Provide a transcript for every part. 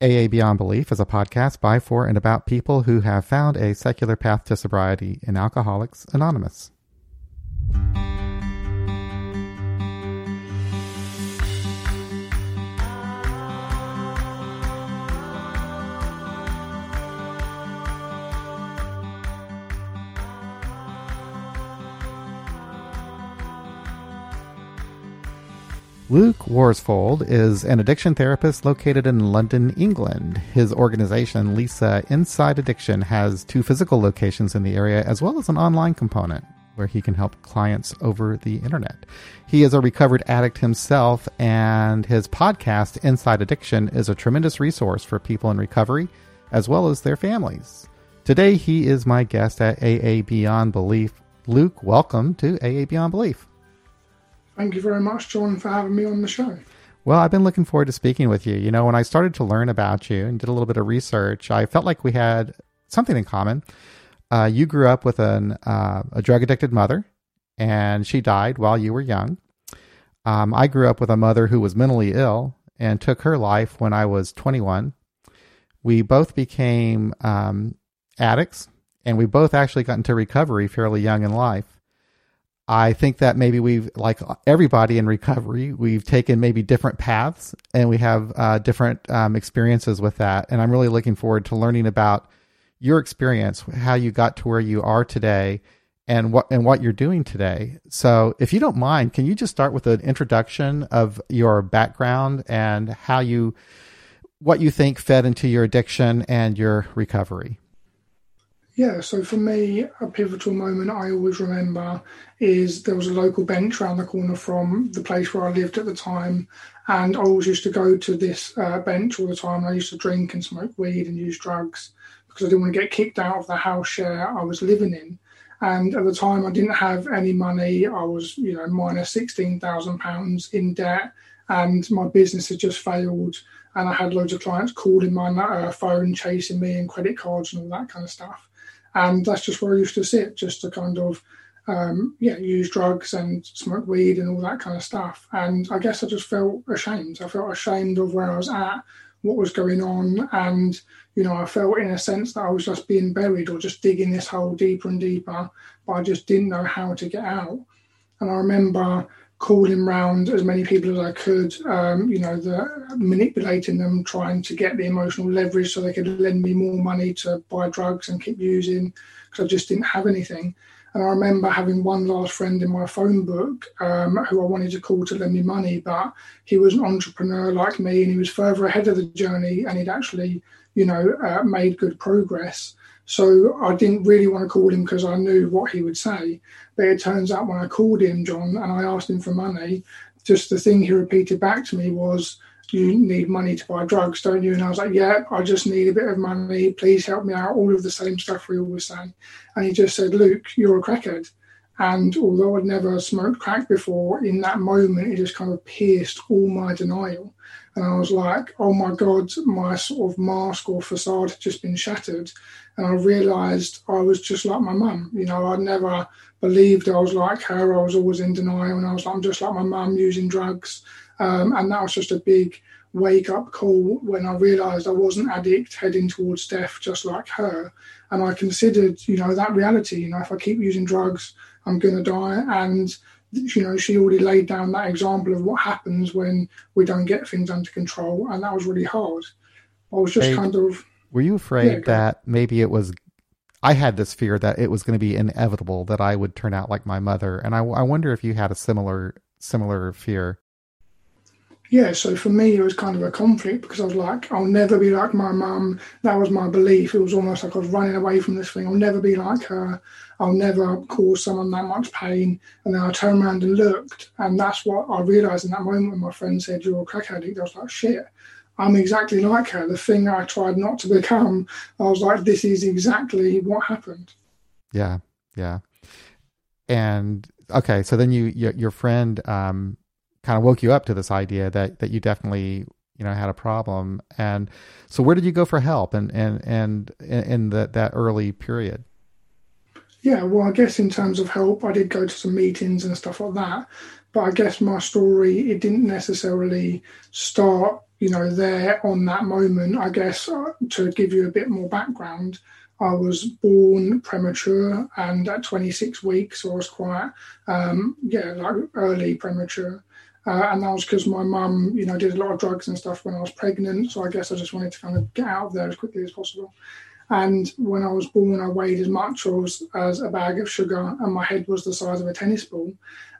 AA Beyond Belief is a podcast by, for, and about people who have found a secular path to sobriety in Alcoholics Anonymous. Luke Worsfold is an addiction therapist located in London, England. His organization, Lisa Inside Addiction, has two physical locations in the area as well as an online component where he can help clients over the internet. He is a recovered addict himself, and his podcast, Inside Addiction, is a tremendous resource for people in recovery as well as their families. Today, he is my guest at AA Beyond Belief. Luke, welcome to AA Beyond Belief. Thank you very much, John, for having me on the show. Well, I've been looking forward to speaking with you. You know, when I started to learn about you and did a little bit of research, I felt like we had something in common. Uh, you grew up with an, uh, a drug addicted mother, and she died while you were young. Um, I grew up with a mother who was mentally ill and took her life when I was 21. We both became um, addicts, and we both actually got into recovery fairly young in life. I think that maybe we've, like everybody in recovery, we've taken maybe different paths and we have uh, different um, experiences with that. And I'm really looking forward to learning about your experience, how you got to where you are today, and what and what you're doing today. So, if you don't mind, can you just start with an introduction of your background and how you, what you think fed into your addiction and your recovery? Yeah, so for me, a pivotal moment I always remember is there was a local bench around the corner from the place where I lived at the time. And I always used to go to this uh, bench all the time. I used to drink and smoke weed and use drugs because I didn't want to get kicked out of the house share I was living in. And at the time, I didn't have any money. I was, you know, minus £16,000 in debt and my business had just failed. And I had loads of clients calling my uh, phone, chasing me, and credit cards and all that kind of stuff and that's just where I used to sit, just to kind of um, yeah use drugs and smoke weed and all that kind of stuff. And I guess I just felt ashamed. I felt ashamed of where I was at, what was going on, and you know I felt in a sense that I was just being buried or just digging this hole deeper and deeper, but I just didn't know how to get out. And I remember calling round as many people as I could, um, you know, the, manipulating them, trying to get the emotional leverage so they could lend me more money to buy drugs and keep using because I just didn't have anything. And I remember having one last friend in my phone book um, who I wanted to call to lend me money, but he was an entrepreneur like me and he was further ahead of the journey and he'd actually, you know, uh, made good progress. So I didn't really want to call him because I knew what he would say. But it turns out when I called him, John, and I asked him for money, just the thing he repeated back to me was, You need money to buy drugs, don't you? And I was like, Yeah, I just need a bit of money. Please help me out. All of the same stuff we always say. And he just said, Luke, you're a crackhead. And although I'd never smoked crack before, in that moment, it just kind of pierced all my denial. And I was like, oh my God, my sort of mask or facade had just been shattered. And I realized I was just like my mum. You know, I'd never believed I was like her. I was always in denial. And I was like, I'm just like my mum using drugs. Um, and that was just a big wake up call when I realized I wasn't addict heading towards death just like her. And I considered, you know, that reality. You know, if I keep using drugs, I'm going to die. And you know, she already laid down that example of what happens when we don't get things under control, and that was really hard. I was just kind of. Were you afraid yeah, that maybe it was? I had this fear that it was going to be inevitable that I would turn out like my mother, and I, I wonder if you had a similar similar fear yeah, so for me, it was kind of a conflict because I was like, I'll never be like my mum. That was my belief. It was almost like I was running away from this thing. I'll never be like her. I'll never cause someone that much pain. And then I turned around and looked, and that's what I realised in that moment when my friend said, You're a crack addict. I was like, Shit, I'm exactly like her. The thing I tried not to become, I was like, This is exactly what happened. Yeah, yeah. And okay, so then you, your, your friend, um, kind of woke you up to this idea that that you definitely you know had a problem. And so where did you go for help and and and in that that early period? Yeah well i guess in terms of help i did go to some meetings and stuff like that. But i guess my story it didn't necessarily start you know, there on that moment, I guess, uh, to give you a bit more background, I was born premature and at 26 weeks, so I was quite, um, yeah, like early premature. Uh, and that was because my mum, you know, did a lot of drugs and stuff when I was pregnant. So I guess I just wanted to kind of get out of there as quickly as possible. And when I was born, I weighed as much as, as a bag of sugar, and my head was the size of a tennis ball.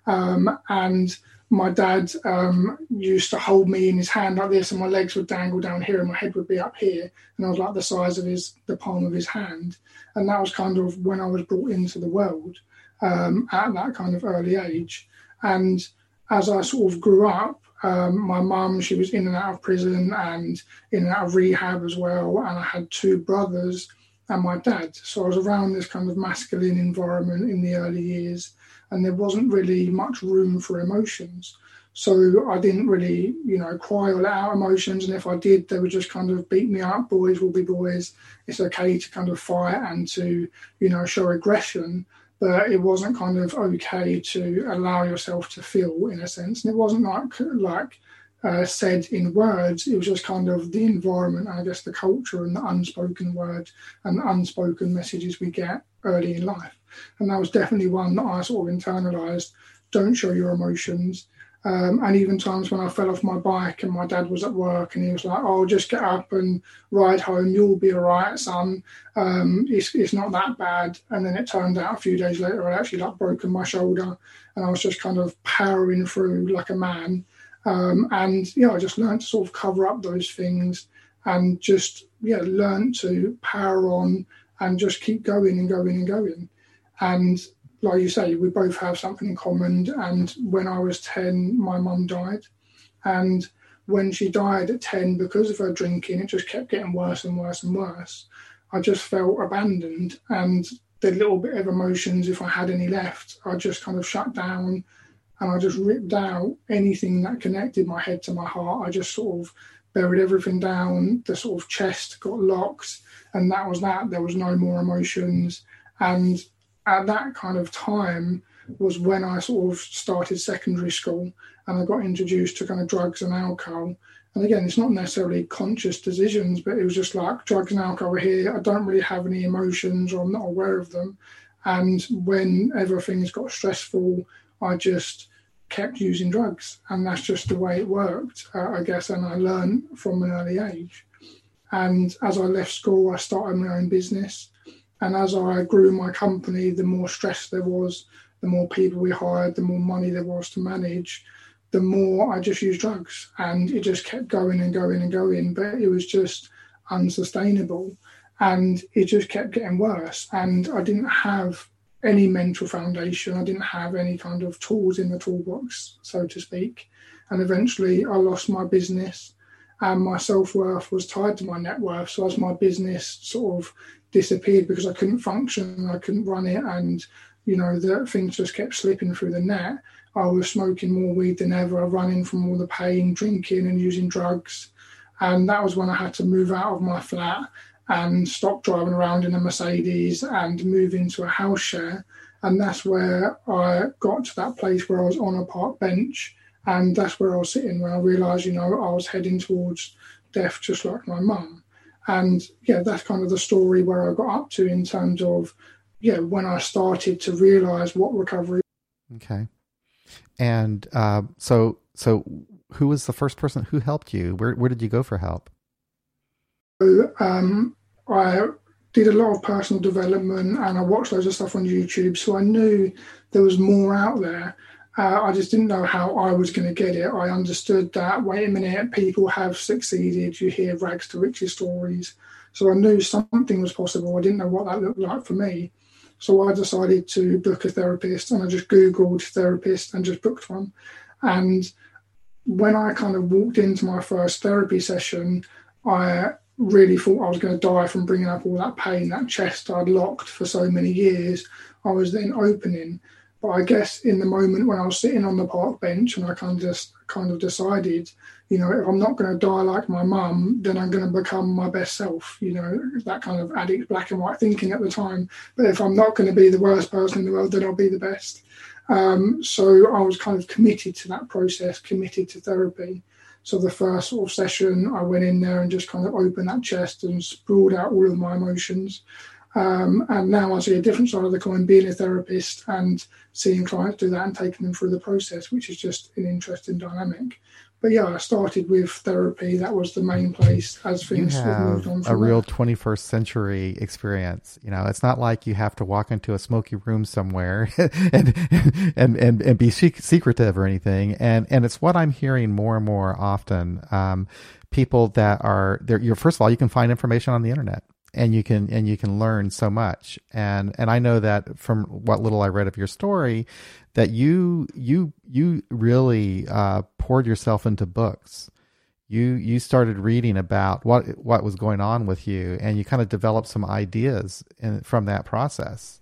Um, and my dad um, used to hold me in his hand like this, and my legs would dangle down here, and my head would be up here, and I was like the size of his the palm of his hand. And that was kind of when I was brought into the world um, at that kind of early age. And as I sort of grew up, um, my mum, she was in and out of prison and in and out of rehab as well. And I had two brothers and my dad. So I was around this kind of masculine environment in the early years, and there wasn't really much room for emotions. So I didn't really, you know, cry or let out emotions. And if I did, they would just kind of beat me up. Boys will be boys. It's okay to kind of fight and to, you know, show aggression but it wasn't kind of okay to allow yourself to feel in a sense. And it wasn't like like uh, said in words. It was just kind of the environment, I guess, the culture and the unspoken words and the unspoken messages we get early in life. And that was definitely one that I sort of internalized. Don't show your emotions. Um, and even times when I fell off my bike and my dad was at work and he was like, "Oh, just get up and ride home. You'll be all right, son. Um, it's, it's not that bad." And then it turned out a few days later, I'd actually like broken my shoulder, and I was just kind of powering through like a man. Um, and yeah, I just learned to sort of cover up those things and just yeah, learn to power on and just keep going and going and going. And like you say, we both have something in common. And when I was 10, my mum died. And when she died at 10, because of her drinking, it just kept getting worse and worse and worse. I just felt abandoned. And the little bit of emotions, if I had any left, I just kind of shut down and I just ripped out anything that connected my head to my heart. I just sort of buried everything down. The sort of chest got locked, and that was that. There was no more emotions. And at that kind of time was when I sort of started secondary school and I got introduced to kind of drugs and alcohol. And again, it's not necessarily conscious decisions, but it was just like drugs and alcohol are here. I don't really have any emotions or I'm not aware of them. And whenever things got stressful, I just kept using drugs. And that's just the way it worked, uh, I guess. And I learned from an early age. And as I left school, I started my own business. And as I grew my company, the more stress there was, the more people we hired, the more money there was to manage, the more I just used drugs. And it just kept going and going and going. But it was just unsustainable. And it just kept getting worse. And I didn't have any mental foundation. I didn't have any kind of tools in the toolbox, so to speak. And eventually I lost my business and my self worth was tied to my net worth. So as my business sort of disappeared because I couldn't function, I couldn't run it, and you know the things just kept slipping through the net. I was smoking more weed than ever, running from all the pain, drinking and using drugs, and that was when I had to move out of my flat and stop driving around in a Mercedes and move into a house share. And that's where I got to that place where I was on a park bench, and that's where I was sitting when I realised, you know, I was heading towards death just like my mum. And yeah, that's kind of the story where I got up to in terms of, yeah, when I started to realize what recovery. Okay. And uh, so, so who was the first person who helped you? Where, where did you go for help? So, um, I did a lot of personal development and I watched loads of stuff on YouTube. So I knew there was more out there. Uh, I just didn't know how I was going to get it. I understood that, wait a minute, people have succeeded. You hear rags to riches stories. So I knew something was possible. I didn't know what that looked like for me. So I decided to book a therapist and I just Googled therapist and just booked one. And when I kind of walked into my first therapy session, I really thought I was going to die from bringing up all that pain, that chest I'd locked for so many years. I was then opening. But I guess in the moment when I was sitting on the park bench and I kind of just kind of decided, you know, if I'm not going to die like my mum, then I'm going to become my best self. You know, that kind of addict black and white thinking at the time. But if I'm not going to be the worst person in the world, then I'll be the best. Um, so I was kind of committed to that process, committed to therapy. So the first sort of session, I went in there and just kind of opened that chest and sprawled out all of my emotions. Um, and now I see a different side of the coin being a therapist and seeing clients do that and taking them through the process, which is just an interesting dynamic but yeah, I started with therapy. That was the main place as things you have moved on. a real that. 21st century experience. You know, it's not like you have to walk into a smoky room somewhere and, and, and, and be secretive or anything. And, and it's what I'm hearing more and more often. Um, people that are there, you're, first of all, you can find information on the internet and you can and you can learn so much. And and I know that from what little I read of your story that you you you really uh, poured yourself into books. You you started reading about what what was going on with you and you kind of developed some ideas in, from that process.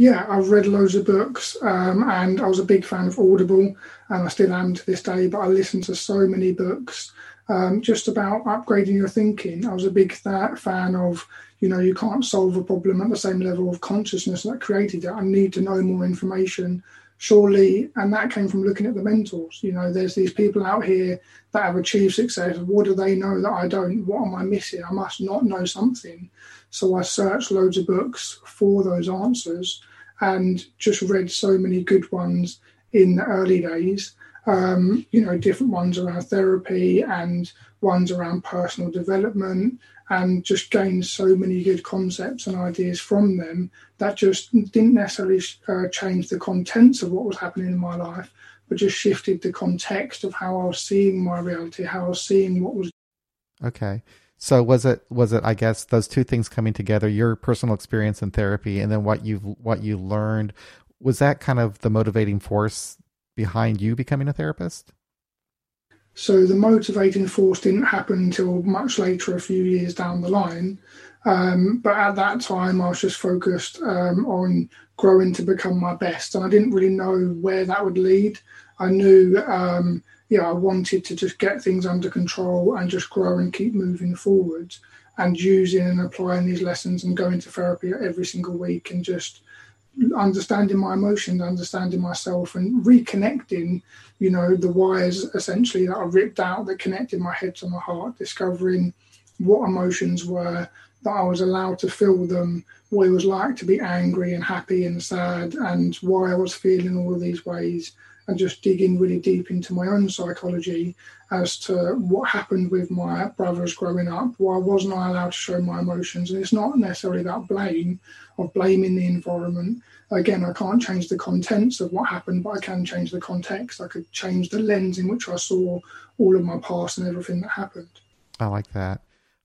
Yeah i've read loads of books um, and i was a big fan of audible and i still am to this day but i listened to so many books um, just about upgrading your thinking. I was a big fan of, you know, you can't solve a problem at the same level of consciousness that created it. I need to know more information. Surely, and that came from looking at the mentors. You know, there's these people out here that have achieved success. What do they know that I don't? What am I missing? I must not know something. So I searched loads of books for those answers and just read so many good ones in the early days um, you know, different ones around therapy and ones around personal development, and just gained so many good concepts and ideas from them that just didn't necessarily uh, change the contents of what was happening in my life, but just shifted the context of how I was seeing my reality, how I was seeing what was. Okay. So was it was it I guess those two things coming together your personal experience in therapy and then what you what you learned was that kind of the motivating force behind you becoming a therapist? So the motivating force didn't happen until much later, a few years down the line. Um, but at that time, I was just focused um, on growing to become my best, and I didn't really know where that would lead. I knew, um, yeah, I wanted to just get things under control and just grow and keep moving forward, and using and applying these lessons and going to therapy every single week and just understanding my emotions, understanding myself, and reconnecting, you know, the wires essentially that I ripped out that connected my head to my heart, discovering what emotions were that I was allowed to feel them, what it was like to be angry and happy and sad, and why I was feeling all of these ways, and just digging really deep into my own psychology as to what happened with my brothers growing up, why wasn't I allowed to show my emotions? And it's not necessarily about blame of blaming the environment. Again, I can't change the contents of what happened, but I can change the context. I could change the lens in which I saw all of my past and everything that happened. I like that.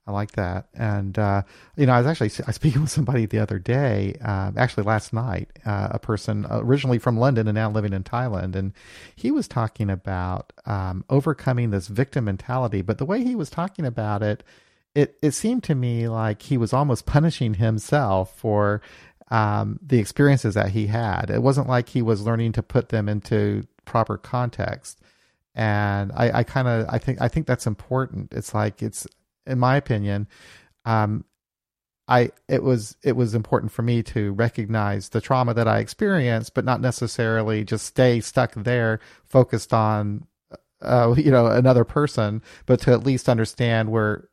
I like that. And, uh, you know, I was actually I was speaking with somebody the other day, uh, actually last night, uh, a person originally from London and now living in Thailand. And he was talking about um, overcoming this victim mentality. But the way he was talking about it, it, it seemed to me like he was almost punishing himself for um, the experiences that he had. It wasn't like he was learning to put them into proper context. And I, I kind of I think I think that's important. It's like it's in my opinion, um, I it was it was important for me to recognize the trauma that I experienced, but not necessarily just stay stuck there, focused on uh, you know another person, but to at least understand where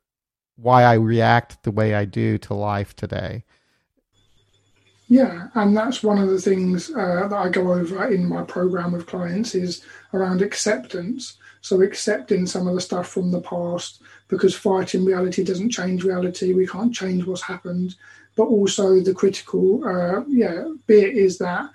why I react the way I do to life today. Yeah, and that's one of the things uh, that I go over in my program with clients is around acceptance. So accepting some of the stuff from the past, because fighting reality doesn't change reality. We can't change what's happened. But also the critical, uh, yeah, bit is that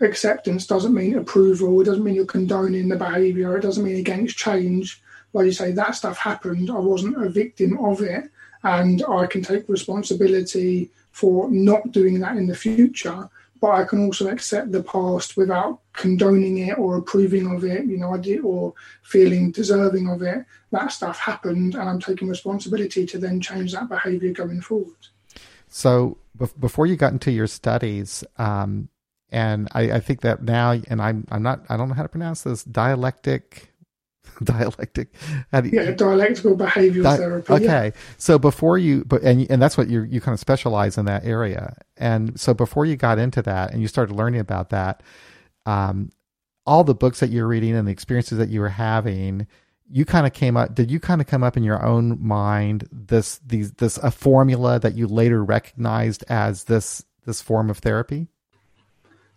acceptance doesn't mean approval. It doesn't mean you're condoning the behaviour. It doesn't mean against change. Like you say, that stuff happened. I wasn't a victim of it, and I can take responsibility for not doing that in the future but I can also accept the past without condoning it or approving of it, you know, I did, or feeling deserving of it. That stuff happened, and I'm taking responsibility to then change that behavior going forward. So, before you got into your studies, um, and I, I, think that now, and I'm I'm not I don't know how to pronounce this dialectic dialectic. You, yeah, dialectical behavioral di- therapy. Okay, yeah. so before you, but and and that's what you you kind of specialize in that area. And so before you got into that and you started learning about that, um, all the books that you're reading and the experiences that you were having, you kind of came up did you kind of come up in your own mind this these this a formula that you later recognized as this this form of therapy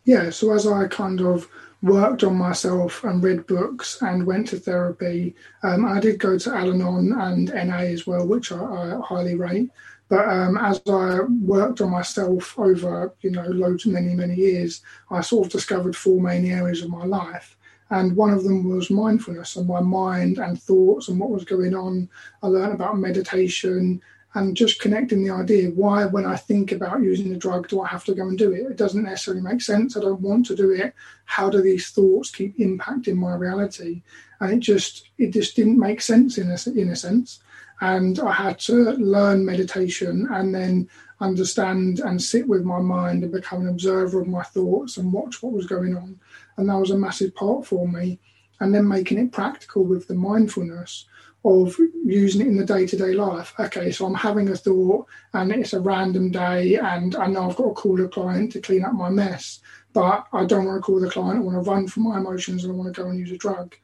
yeah so as i kind of worked on myself and read books and went to therapy um, i did go to al-anon and na as well which i, I highly rate but um, as I worked on myself over, you know, loads, many, many years, I sort of discovered four main areas of my life. And one of them was mindfulness and my mind and thoughts and what was going on. I learned about meditation and just connecting the idea why, when I think about using the drug, do I have to go and do it? It doesn't necessarily make sense. I don't want to do it. How do these thoughts keep impacting my reality? And it just it just didn't make sense in a, in a sense. And I had to learn meditation and then understand and sit with my mind and become an observer of my thoughts and watch what was going on and that was a massive part for me. And then making it practical with the mindfulness of using it in the day to day life. Okay, so I'm having a thought and it's a random day, and I know I've got to call a client to clean up my mess, but I don't want to call the client. I want to run from my emotions and I want to go and use a drug.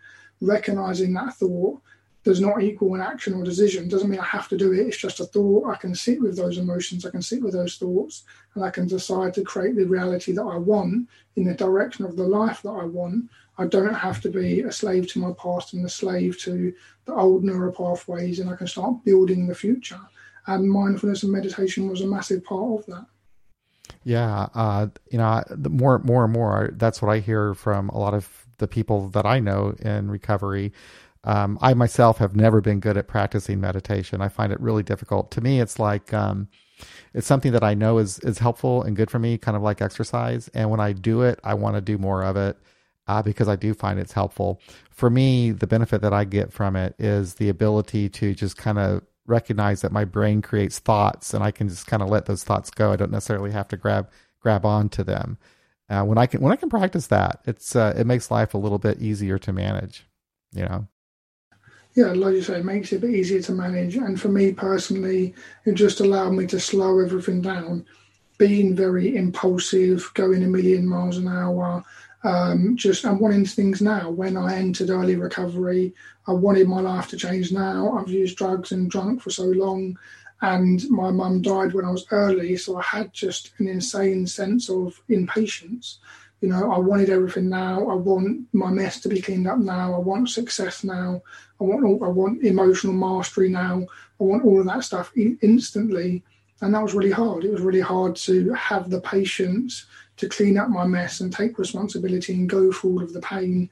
Recognizing that thought does not equal an action or decision. Doesn't mean I have to do it. It's just a thought. I can sit with those emotions. I can sit with those thoughts, and I can decide to create the reality that I want in the direction of the life that I want. I don't have to be a slave to my past and a slave to the old neural pathways, and I can start building the future. And mindfulness and meditation was a massive part of that. Yeah, uh, you know, more, more and more, that's what I hear from a lot of the people that I know in recovery um, I myself have never been good at practicing meditation. I find it really difficult. To me, it's like um, it's something that I know is is helpful and good for me, kind of like exercise. And when I do it, I want to do more of it uh, because I do find it's helpful. For me, the benefit that I get from it is the ability to just kind of recognize that my brain creates thoughts, and I can just kind of let those thoughts go. I don't necessarily have to grab grab onto them. Uh, when I can when I can practice that, it's uh, it makes life a little bit easier to manage. You know yeah, like you say, it makes it a bit easier to manage. And for me personally, it just allowed me to slow everything down. Being very impulsive, going a million miles an hour, um, just I'm wanting things now. When I entered early recovery, I wanted my life to change now. I've used drugs and drunk for so long, and my mum died when I was early, so I had just an insane sense of impatience. You know, I wanted everything now. I want my mess to be cleaned up now. I want success now. I want I want emotional mastery now. I want all of that stuff instantly, and that was really hard. It was really hard to have the patience to clean up my mess and take responsibility and go through all of the pain.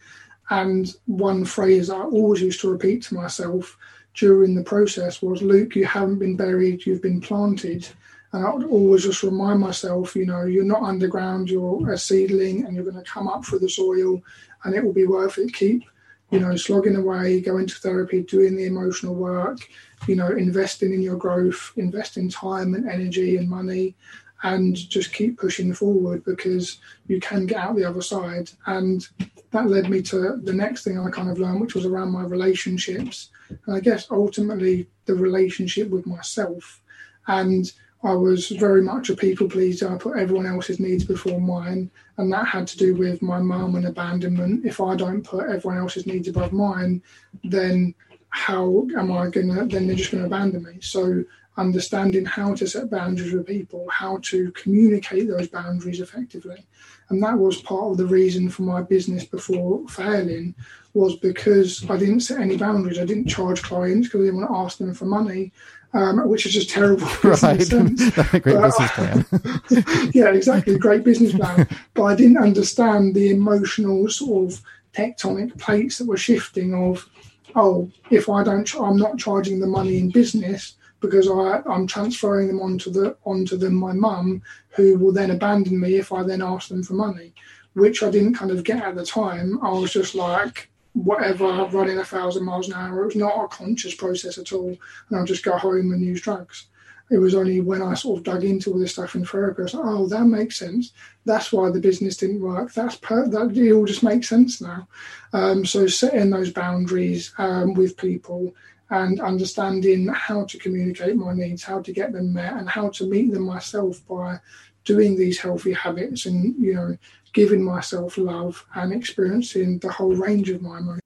And one phrase I always used to repeat to myself during the process was, "Luke, you haven't been buried. You've been planted." And I would always just remind myself, you know, you're not underground, you're a seedling and you're going to come up through the soil and it will be worth it. Keep, you know, slogging away, going to therapy, doing the emotional work, you know, investing in your growth, investing time and energy and money, and just keep pushing forward because you can get out the other side. And that led me to the next thing I kind of learned, which was around my relationships. And I guess ultimately the relationship with myself. And I was very much a people pleaser. I put everyone else's needs before mine, and that had to do with my mum and abandonment. If I don't put everyone else's needs above mine, then how am I gonna? Then they're just gonna abandon me. So understanding how to set boundaries with people, how to communicate those boundaries effectively, and that was part of the reason for my business before failing was because I didn't set any boundaries. I didn't charge clients because I didn't want to ask them for money um, which is just terrible. right, great but, business plan. yeah, exactly, great business plan. but I didn't understand the emotional sort of tectonic plates that were shifting. Of oh, if I don't, I'm not charging the money in business because I, I'm transferring them onto the onto them my mum, who will then abandon me if I then ask them for money, which I didn't kind of get at the time. I was just like whatever, running a thousand miles an hour. It was not a conscious process at all. And I'll just go home and use drugs. It was only when I sort of dug into all this stuff in therapy, I was like, oh, that makes sense. That's why the business didn't work. That's per- that it all just makes sense now. Um, so setting those boundaries um, with people and understanding how to communicate my needs, how to get them met, and how to meet them myself by doing these healthy habits and you know giving myself love and experiencing the whole range of my emotions.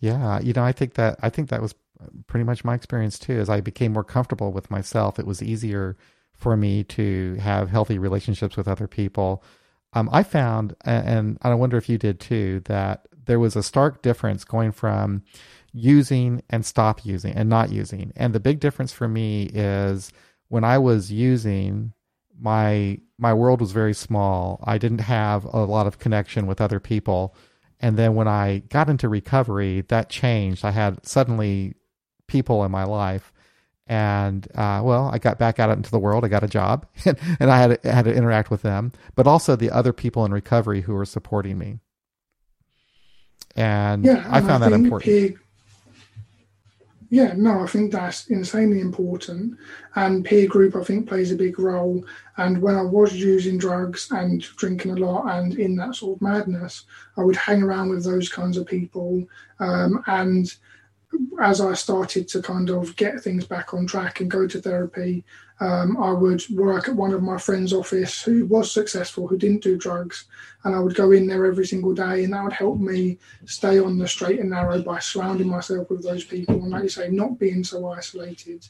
Yeah, you know, I think that I think that was pretty much my experience too. As I became more comfortable with myself, it was easier for me to have healthy relationships with other people. Um, I found, and I wonder if you did too, that there was a stark difference going from using and stop using and not using. And the big difference for me is when I was using, my my world was very small. I didn't have a lot of connection with other people. And then when I got into recovery, that changed. I had suddenly people in my life and uh, well, I got back out into the world. I got a job, and, and I had to, had to interact with them, but also the other people in recovery who were supporting me. And yeah, I found I that important. Yeah, no, I think that's insanely important. And peer group, I think, plays a big role. And when I was using drugs and drinking a lot and in that sort of madness, I would hang around with those kinds of people. Um, and as I started to kind of get things back on track and go to therapy, um, I would work at one of my friends' office who was successful, who didn't do drugs, and I would go in there every single day, and that would help me stay on the straight and narrow by surrounding myself with those people, and like you say, not being so isolated,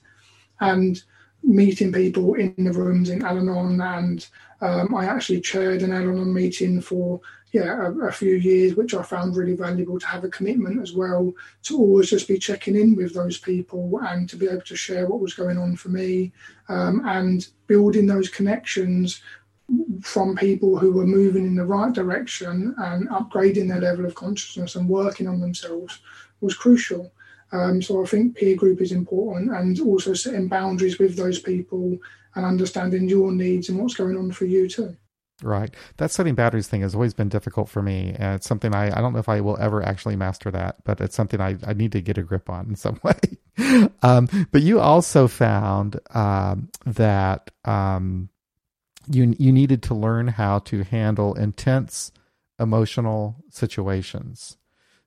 and meeting people in the rooms in Al-Anon, and um, I actually chaired an Al-Anon meeting for yeah, a, a, few years, which I found really valuable to have a commitment as well to always just be checking in with those people and to be able to share what was going on for me um, and building those connections from people who were moving in the right direction and upgrading their level of consciousness and working on themselves was crucial. Um, so I think peer group is important and also setting boundaries with those people and understanding your needs and what's going on for you too. Right. That setting boundaries thing has always been difficult for me. And it's something I, I don't know if I will ever actually master that, but it's something I, I need to get a grip on in some way. um, but you also found um, that um, you, you needed to learn how to handle intense emotional situations.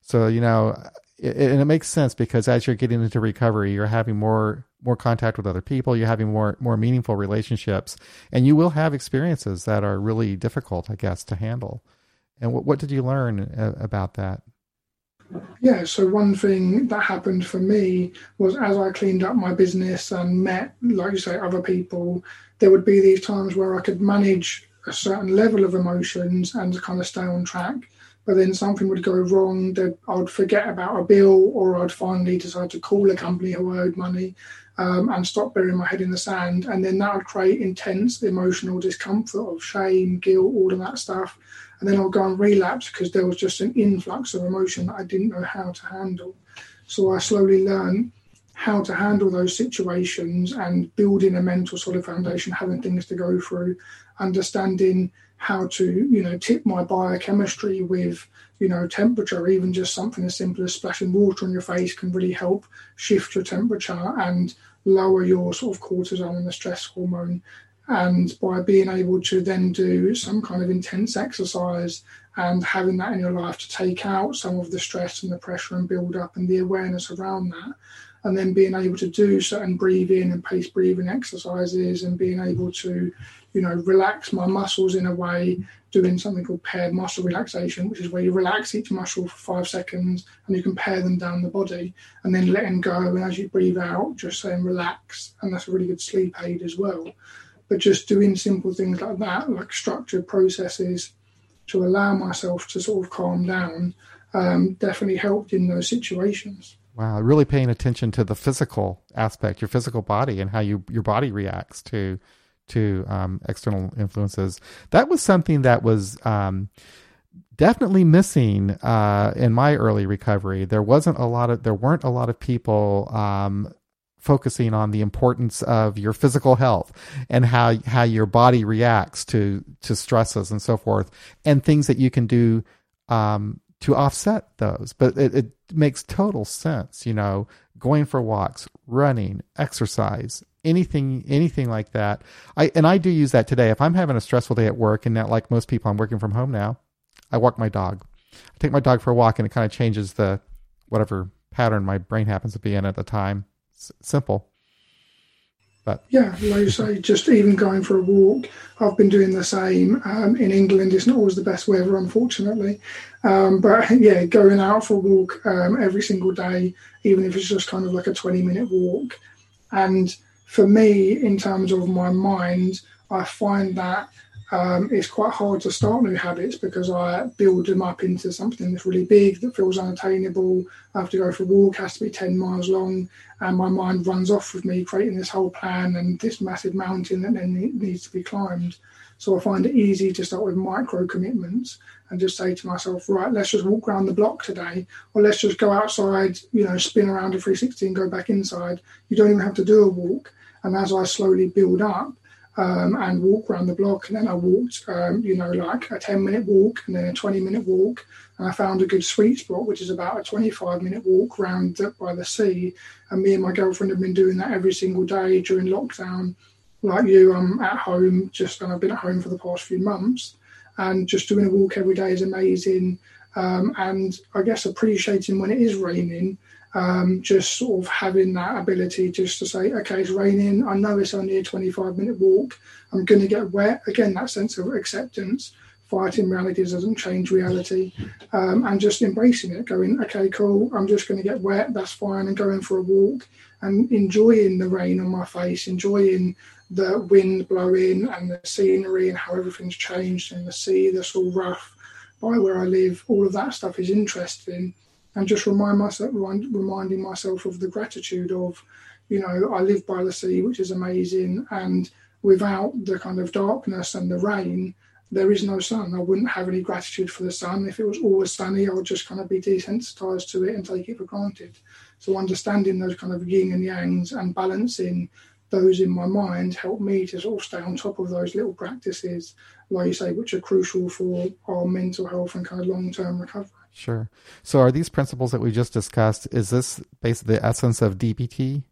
So, you know, it, and it makes sense because as you're getting into recovery, you're having more more contact with other people, you're having more more meaningful relationships, and you will have experiences that are really difficult, I guess, to handle. And what what did you learn uh, about that? Yeah, so one thing that happened for me was as I cleaned up my business and met, like you say, other people, there would be these times where I could manage a certain level of emotions and kind of stay on track but then something would go wrong that I'd forget about a bill or I'd finally decide to call a company who owed money um, and stop burying my head in the sand. And then that would create intense emotional discomfort of shame, guilt, all of that stuff. And then I'll go and relapse because there was just an influx of emotion that I didn't know how to handle. So I slowly learned how to handle those situations and building a mental solid foundation, having things to go through, understanding how to, you know, tip my biochemistry with, you know, temperature, even just something as simple as splashing water on your face can really help shift your temperature and lower your sort of cortisol and the stress hormone. And by being able to then do some kind of intense exercise and having that in your life to take out some of the stress and the pressure and build up and the awareness around that, and then being able to do certain breathing and pace breathing exercises and being able to you know, relax my muscles in a way, doing something called paired muscle relaxation, which is where you relax each muscle for five seconds and you can pair them down the body and then letting go. And as you breathe out, just saying relax. And that's a really good sleep aid as well. But just doing simple things like that, like structured processes to allow myself to sort of calm down, um, definitely helped in those situations. Wow, really paying attention to the physical aspect, your physical body, and how you your body reacts to to um, external influences. That was something that was um, definitely missing uh, in my early recovery. There wasn't a lot of there weren't a lot of people um, focusing on the importance of your physical health and how how your body reacts to to stresses and so forth, and things that you can do um, to offset those. But it, it makes total sense, you know, going for walks, running, exercise, anything anything like that. I and I do use that today. If I'm having a stressful day at work and not like most people I'm working from home now, I walk my dog. I take my dog for a walk and it kind of changes the whatever pattern my brain happens to be in at the time. S- simple. But yeah, like you say, just even going for a walk, I've been doing the same. Um, in England, it's not always the best weather, unfortunately. Um, but yeah, going out for a walk um, every single day, even if it's just kind of like a 20 minute walk. And for me, in terms of my mind, I find that um, it's quite hard to start new habits because I build them up into something that's really big that feels unattainable. I have to go for a walk, has to be 10 miles long, and my mind runs off with me creating this whole plan and this massive mountain that then needs to be climbed. So I find it easy to start with micro commitments and just say to myself, right, let's just walk around the block today, or let's just go outside, you know, spin around a 360 and go back inside. You don't even have to do a walk. And as I slowly build up, um, and walk around the block. And then I walked, um, you know, like a 10 minute walk and then a 20 minute walk. And I found a good sweet spot, which is about a 25 minute walk around by the sea. And me and my girlfriend have been doing that every single day during lockdown. Like you, I'm at home just, and I've been at home for the past few months. And just doing a walk every day is amazing. Um, and I guess appreciating when it is raining um, just sort of having that ability just to say, okay, it's raining. I know it's only a 25 minute walk. I'm going to get wet. Again, that sense of acceptance. Fighting reality doesn't change reality. Um, and just embracing it, going, okay, cool. I'm just going to get wet. That's fine. And going for a walk and enjoying the rain on my face, enjoying the wind blowing and the scenery and how everything's changed and the sea that's all rough by where I live. All of that stuff is interesting and just remind myself, reminding myself of the gratitude of, you know, I live by the sea, which is amazing, and without the kind of darkness and the rain, there is no sun. I wouldn't have any gratitude for the sun. If it was always sunny, I would just kind of be desensitized to it and take it for granted. So understanding those kind of yin and yangs and balancing those in my mind help me to sort of stay on top of those little practices, like you say, which are crucial for our mental health and kind of long term recovery. Sure. So are these principles that we just discussed, is this basically the essence of DBT?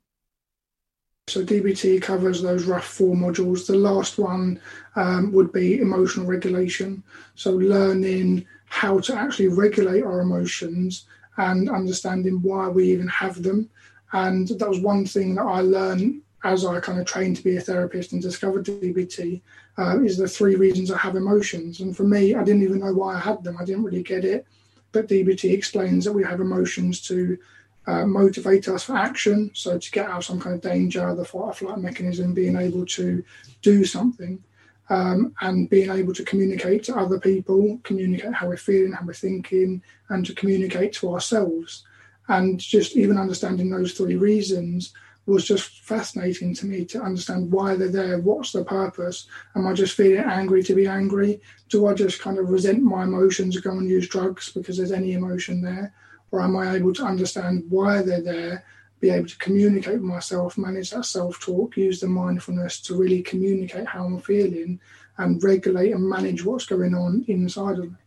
So DBT covers those rough four modules. The last one um, would be emotional regulation. So learning how to actually regulate our emotions and understanding why we even have them. And that was one thing that I learned as I kind of trained to be a therapist and discovered DBT uh, is the three reasons I have emotions. And for me, I didn't even know why I had them. I didn't really get it but DBT explains that we have emotions to uh, motivate us for action, so to get out of some kind of danger, the fight or flight mechanism, being able to do something, um, and being able to communicate to other people, communicate how we're feeling, how we're thinking, and to communicate to ourselves. And just even understanding those three reasons was just fascinating to me to understand why they're there, what's the purpose. Am I just feeling angry to be angry? Do I just kind of resent my emotions, go and use drugs because there's any emotion there? Or am I able to understand why they're there, be able to communicate with myself, manage that self talk, use the mindfulness to really communicate how I'm feeling and regulate and manage what's going on inside of me?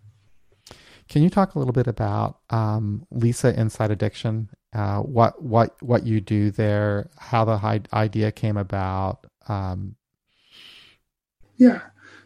Can you talk a little bit about um, Lisa Inside Addiction uh, what what what you do there, how the idea came about. Um, yeah,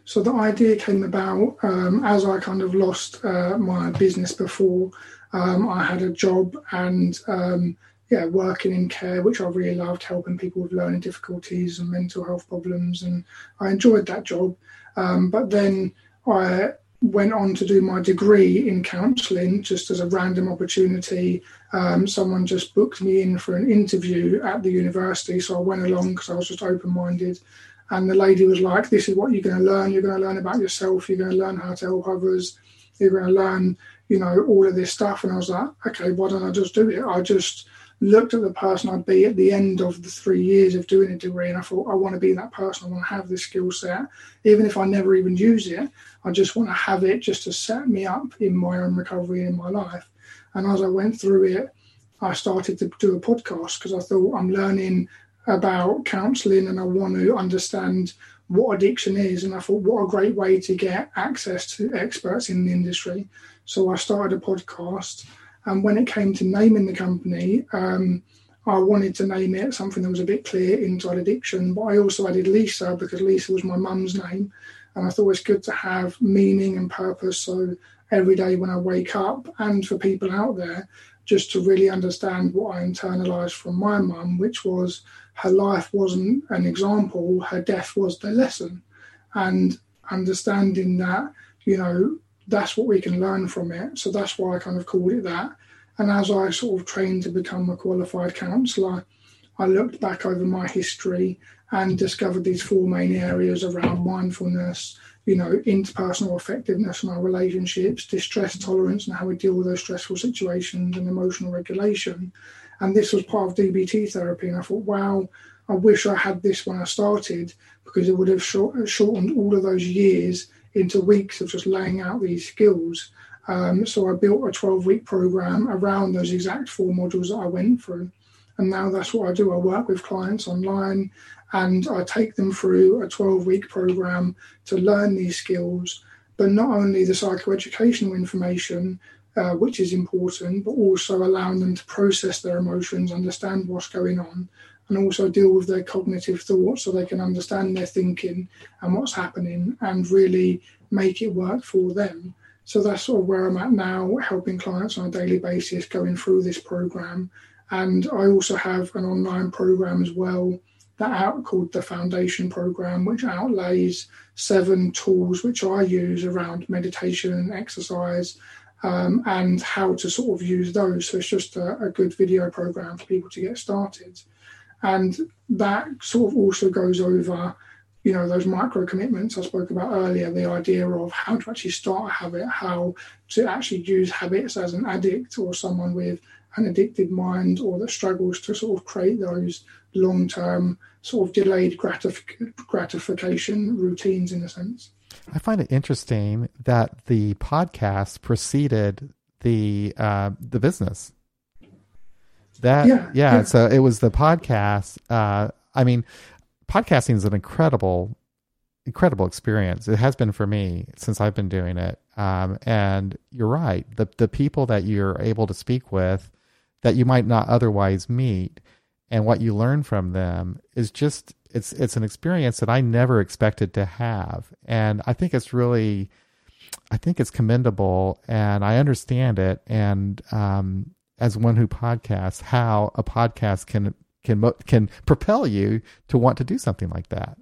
so the idea came about um, as I kind of lost uh, my business before. Um, I had a job and um, yeah, working in care, which I really loved, helping people with learning difficulties and mental health problems, and I enjoyed that job. Um, but then I went on to do my degree in counselling just as a random opportunity. Um, someone just booked me in for an interview at the university, so I went along because I was just open minded. And the lady was like, This is what you're going to learn. You're going to learn about yourself. You're going to learn how to help others. You're going to learn, you know, all of this stuff. And I was like, Okay, why don't I just do it? I just looked at the person I'd be at the end of the three years of doing a degree, and I thought, I want to be that person. I want to have this skill set, even if I never even use it. I just want to have it just to set me up in my own recovery in my life. And as I went through it, I started to do a podcast because I thought I'm learning about counselling and I want to understand what addiction is. And I thought, what a great way to get access to experts in the industry. So I started a podcast and when it came to naming the company, um, I wanted to name it something that was a bit clear inside addiction, but I also added Lisa because Lisa was my mum's name. And I thought it's good to have meaning and purpose. So every day when I wake up, and for people out there, just to really understand what I internalized from my mum, which was her life wasn't an example, her death was the lesson. And understanding that, you know, that's what we can learn from it. So that's why I kind of called it that. And as I sort of trained to become a qualified counsellor, I looked back over my history and discovered these four main areas around mindfulness, you know, interpersonal effectiveness in our relationships, distress tolerance and how we deal with those stressful situations, and emotional regulation. And this was part of DBT therapy. And I thought, wow, I wish I had this when I started because it would have short, shortened all of those years into weeks of just laying out these skills. Um, so I built a 12 week program around those exact four modules that I went through. And now that's what I do. I work with clients online and I take them through a 12 week program to learn these skills, but not only the psychoeducational information, uh, which is important, but also allowing them to process their emotions, understand what's going on, and also deal with their cognitive thoughts so they can understand their thinking and what's happening and really make it work for them. So that's sort of where I'm at now, helping clients on a daily basis going through this program. And I also have an online program as well that out called the Foundation Program, which outlays seven tools which I use around meditation and exercise um, and how to sort of use those. So it's just a, a good video program for people to get started. And that sort of also goes over, you know, those micro commitments I spoke about earlier, the idea of how to actually start a habit, how to actually use habits as an addict or someone with an addicted mind or that struggles to sort of create those long term sort of delayed gratif- gratification routines in a sense. I find it interesting that the podcast preceded the uh, the business. That yeah, yeah, yeah, so it was the podcast. Uh, I mean, podcasting is an incredible, incredible experience. It has been for me since I've been doing it. Um, and you're right. The the people that you're able to speak with that you might not otherwise meet, and what you learn from them is just it's it's an experience that I never expected to have. And I think it's really I think it's commendable and I understand it. And um, as one who podcasts, how a podcast can can can propel you to want to do something like that.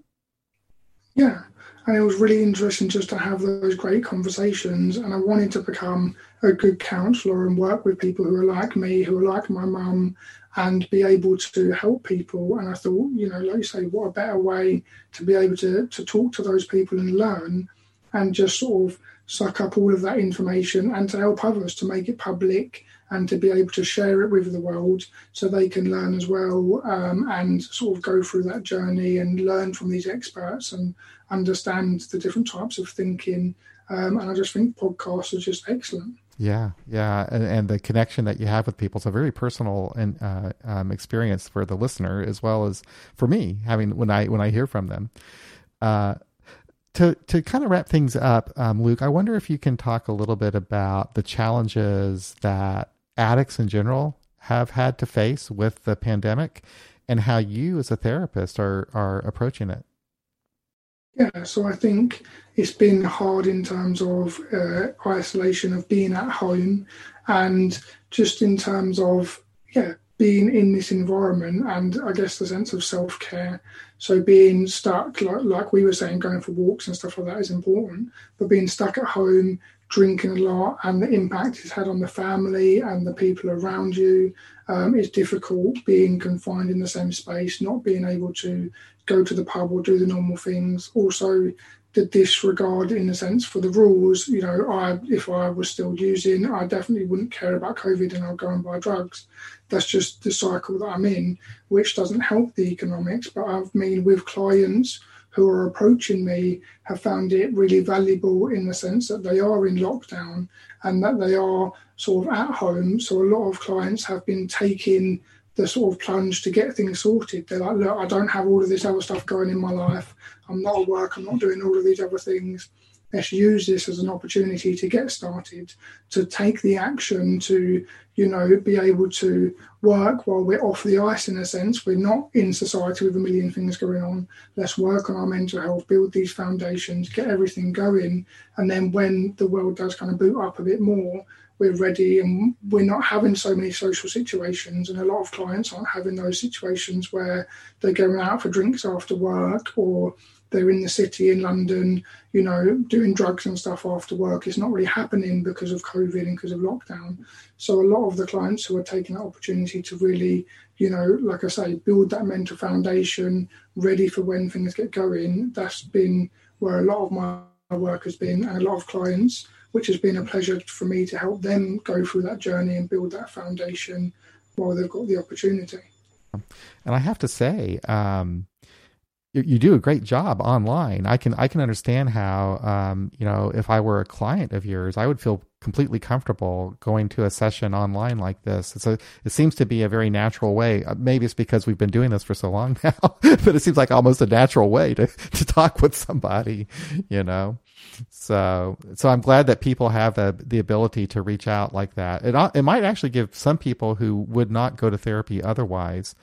Yeah, and it was really interesting just to have those great conversations. And I wanted to become a good counsellor and work with people who are like me, who are like my mum, and be able to help people. And I thought, you know, like you say, what a better way to be able to to talk to those people and learn, and just sort of suck up all of that information and to help others to make it public and to be able to share it with the world so they can learn as well um, and sort of go through that journey and learn from these experts and understand the different types of thinking. Um, and I just think podcasts are just excellent. Yeah, yeah, and, and, the connection that you have with people. It's a very personal and uh, um, experience for the listener as well as for me. Having when I when I hear from them. Uh, to to kind of wrap things up, um, Luke, I wonder if you can talk a little bit about the challenges that addicts in general have had to face with the pandemic and how you as a therapist are are approaching it? Yeah so i think it's been hard in terms of uh, isolation of being at home and just in terms of yeah being in this environment and i guess the sense of self-care. So being stuck like, like we were saying going for walks and stuff like that is important but being stuck at home drinking a lot and the impact it's had on the family and the people around you. Um, it's difficult being confined in the same space, not being able to go to the pub or do the normal things. Also, the disregard, in a sense, for the rules. You know, I if I was still using, I definitely wouldn't care about COVID and I'll go and buy drugs. That's just the cycle that I'm in, which doesn't help the economics. But I've been with clients who are approaching me have found it really valuable in the sense that they are in lockdown and that they are sort of at home. So a lot of clients have been taking the sort of plunge to get things sorted. They're like, look, I don't have all of this other stuff going in my life. I'm not at work. I'm not doing all of these other things. Let's use this as an opportunity to get started, to take the action, to you know, be able to work while we're off the ice in a sense. We're not in society with a million things going on. Let's work on our mental health, build these foundations, get everything going. And then when the world does kind of boot up a bit more, we're ready and we're not having so many social situations. And a lot of clients aren't having those situations where they're going out for drinks after work or they're in the city in London, you know, doing drugs and stuff after work. It's not really happening because of COVID and because of lockdown. So a lot of the clients who are taking that opportunity to really, you know, like I say, build that mental foundation, ready for when things get going. That's been where a lot of my work has been, and a lot of clients, which has been a pleasure for me to help them go through that journey and build that foundation while they've got the opportunity. And I have to say, um, you, do a great job online. I can I can understand how um, you know if I were a client of yours, I would feel completely comfortable going to a session online like this. It's a it seems to be a very natural way. Uh, maybe it's because we've been doing this for so long now, but it seems like almost a natural way to to talk with somebody. You know, so so I'm glad that people have the the ability to reach out like that. It it might actually give some people who would not go to therapy otherwise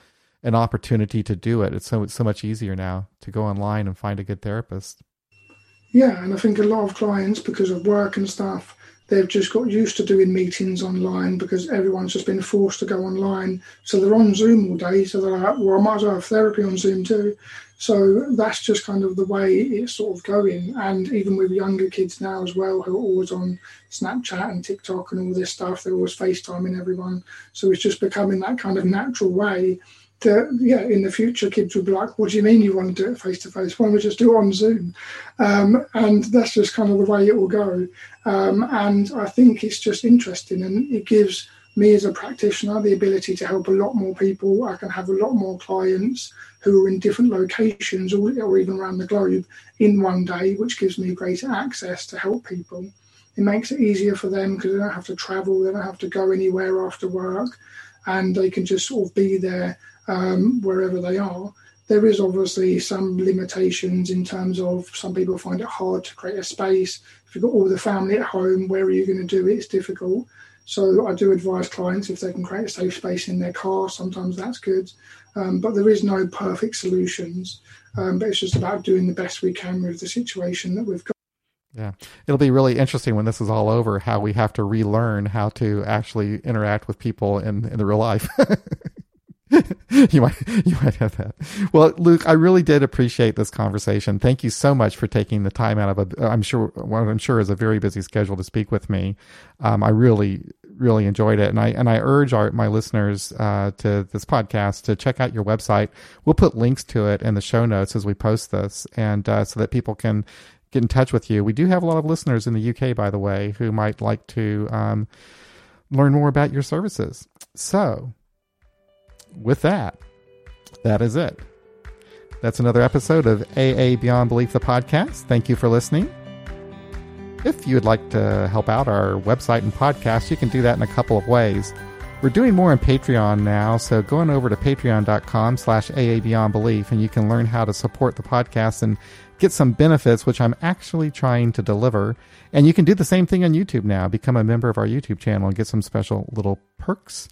an opportunity to do it. It's so it's so much easier now to go online and find a good therapist. Yeah, and I think a lot of clients, because of work and stuff, they've just got used to doing meetings online because everyone's just been forced to go online. So they're on Zoom all day. So they're like, well, I might as well have therapy on Zoom too. So that's just kind of the way it's sort of going. And even with younger kids now as well, who are always on Snapchat and TikTok and all this stuff, they're always FaceTiming everyone. So it's just becoming that kind of natural way yeah, in the future, kids will be like, "What do you mean you want to do it face to face? Why don't we just do it on Zoom?" Um, and that's just kind of the way it will go. Um, and I think it's just interesting, and it gives me as a practitioner the ability to help a lot more people. I can have a lot more clients who are in different locations or, or even around the globe in one day, which gives me greater access to help people. It makes it easier for them because they don't have to travel, they don't have to go anywhere after work, and they can just sort of be there um, wherever they are. There is obviously some limitations in terms of some people find it hard to create a space. If you've got all the family at home, where are you going to do it? It's difficult. So I do advise clients if they can create a safe space in their car, sometimes that's good. Um, but there is no perfect solutions. Um, but it's just about doing the best we can with the situation that we've got. Yeah, it'll be really interesting when this is all over how we have to relearn how to actually interact with people in in the real life. you might you might have that. Well, Luke, I really did appreciate this conversation. Thank you so much for taking the time out of a I'm sure what I'm sure is a very busy schedule to speak with me. Um, I really really enjoyed it, and I and I urge our my listeners uh, to this podcast to check out your website. We'll put links to it in the show notes as we post this, and uh, so that people can get in touch with you. We do have a lot of listeners in the UK, by the way, who might like to um, learn more about your services. So with that, that is it. That's another episode of AA Beyond Belief, the podcast. Thank you for listening. If you would like to help out our website and podcast, you can do that in a couple of ways. We're doing more on Patreon now, so going over to patreon.com slash AA Beyond Belief and you can learn how to support the podcast and get some benefits, which I'm actually trying to deliver. And you can do the same thing on YouTube now. Become a member of our YouTube channel and get some special little perks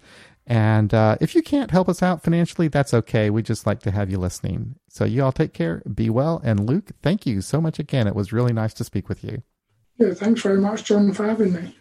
and uh, if you can't help us out financially, that's okay. We just like to have you listening. So you all take care, be well. And Luke, thank you so much again. It was really nice to speak with you. Yeah, thanks very much, John, for having me.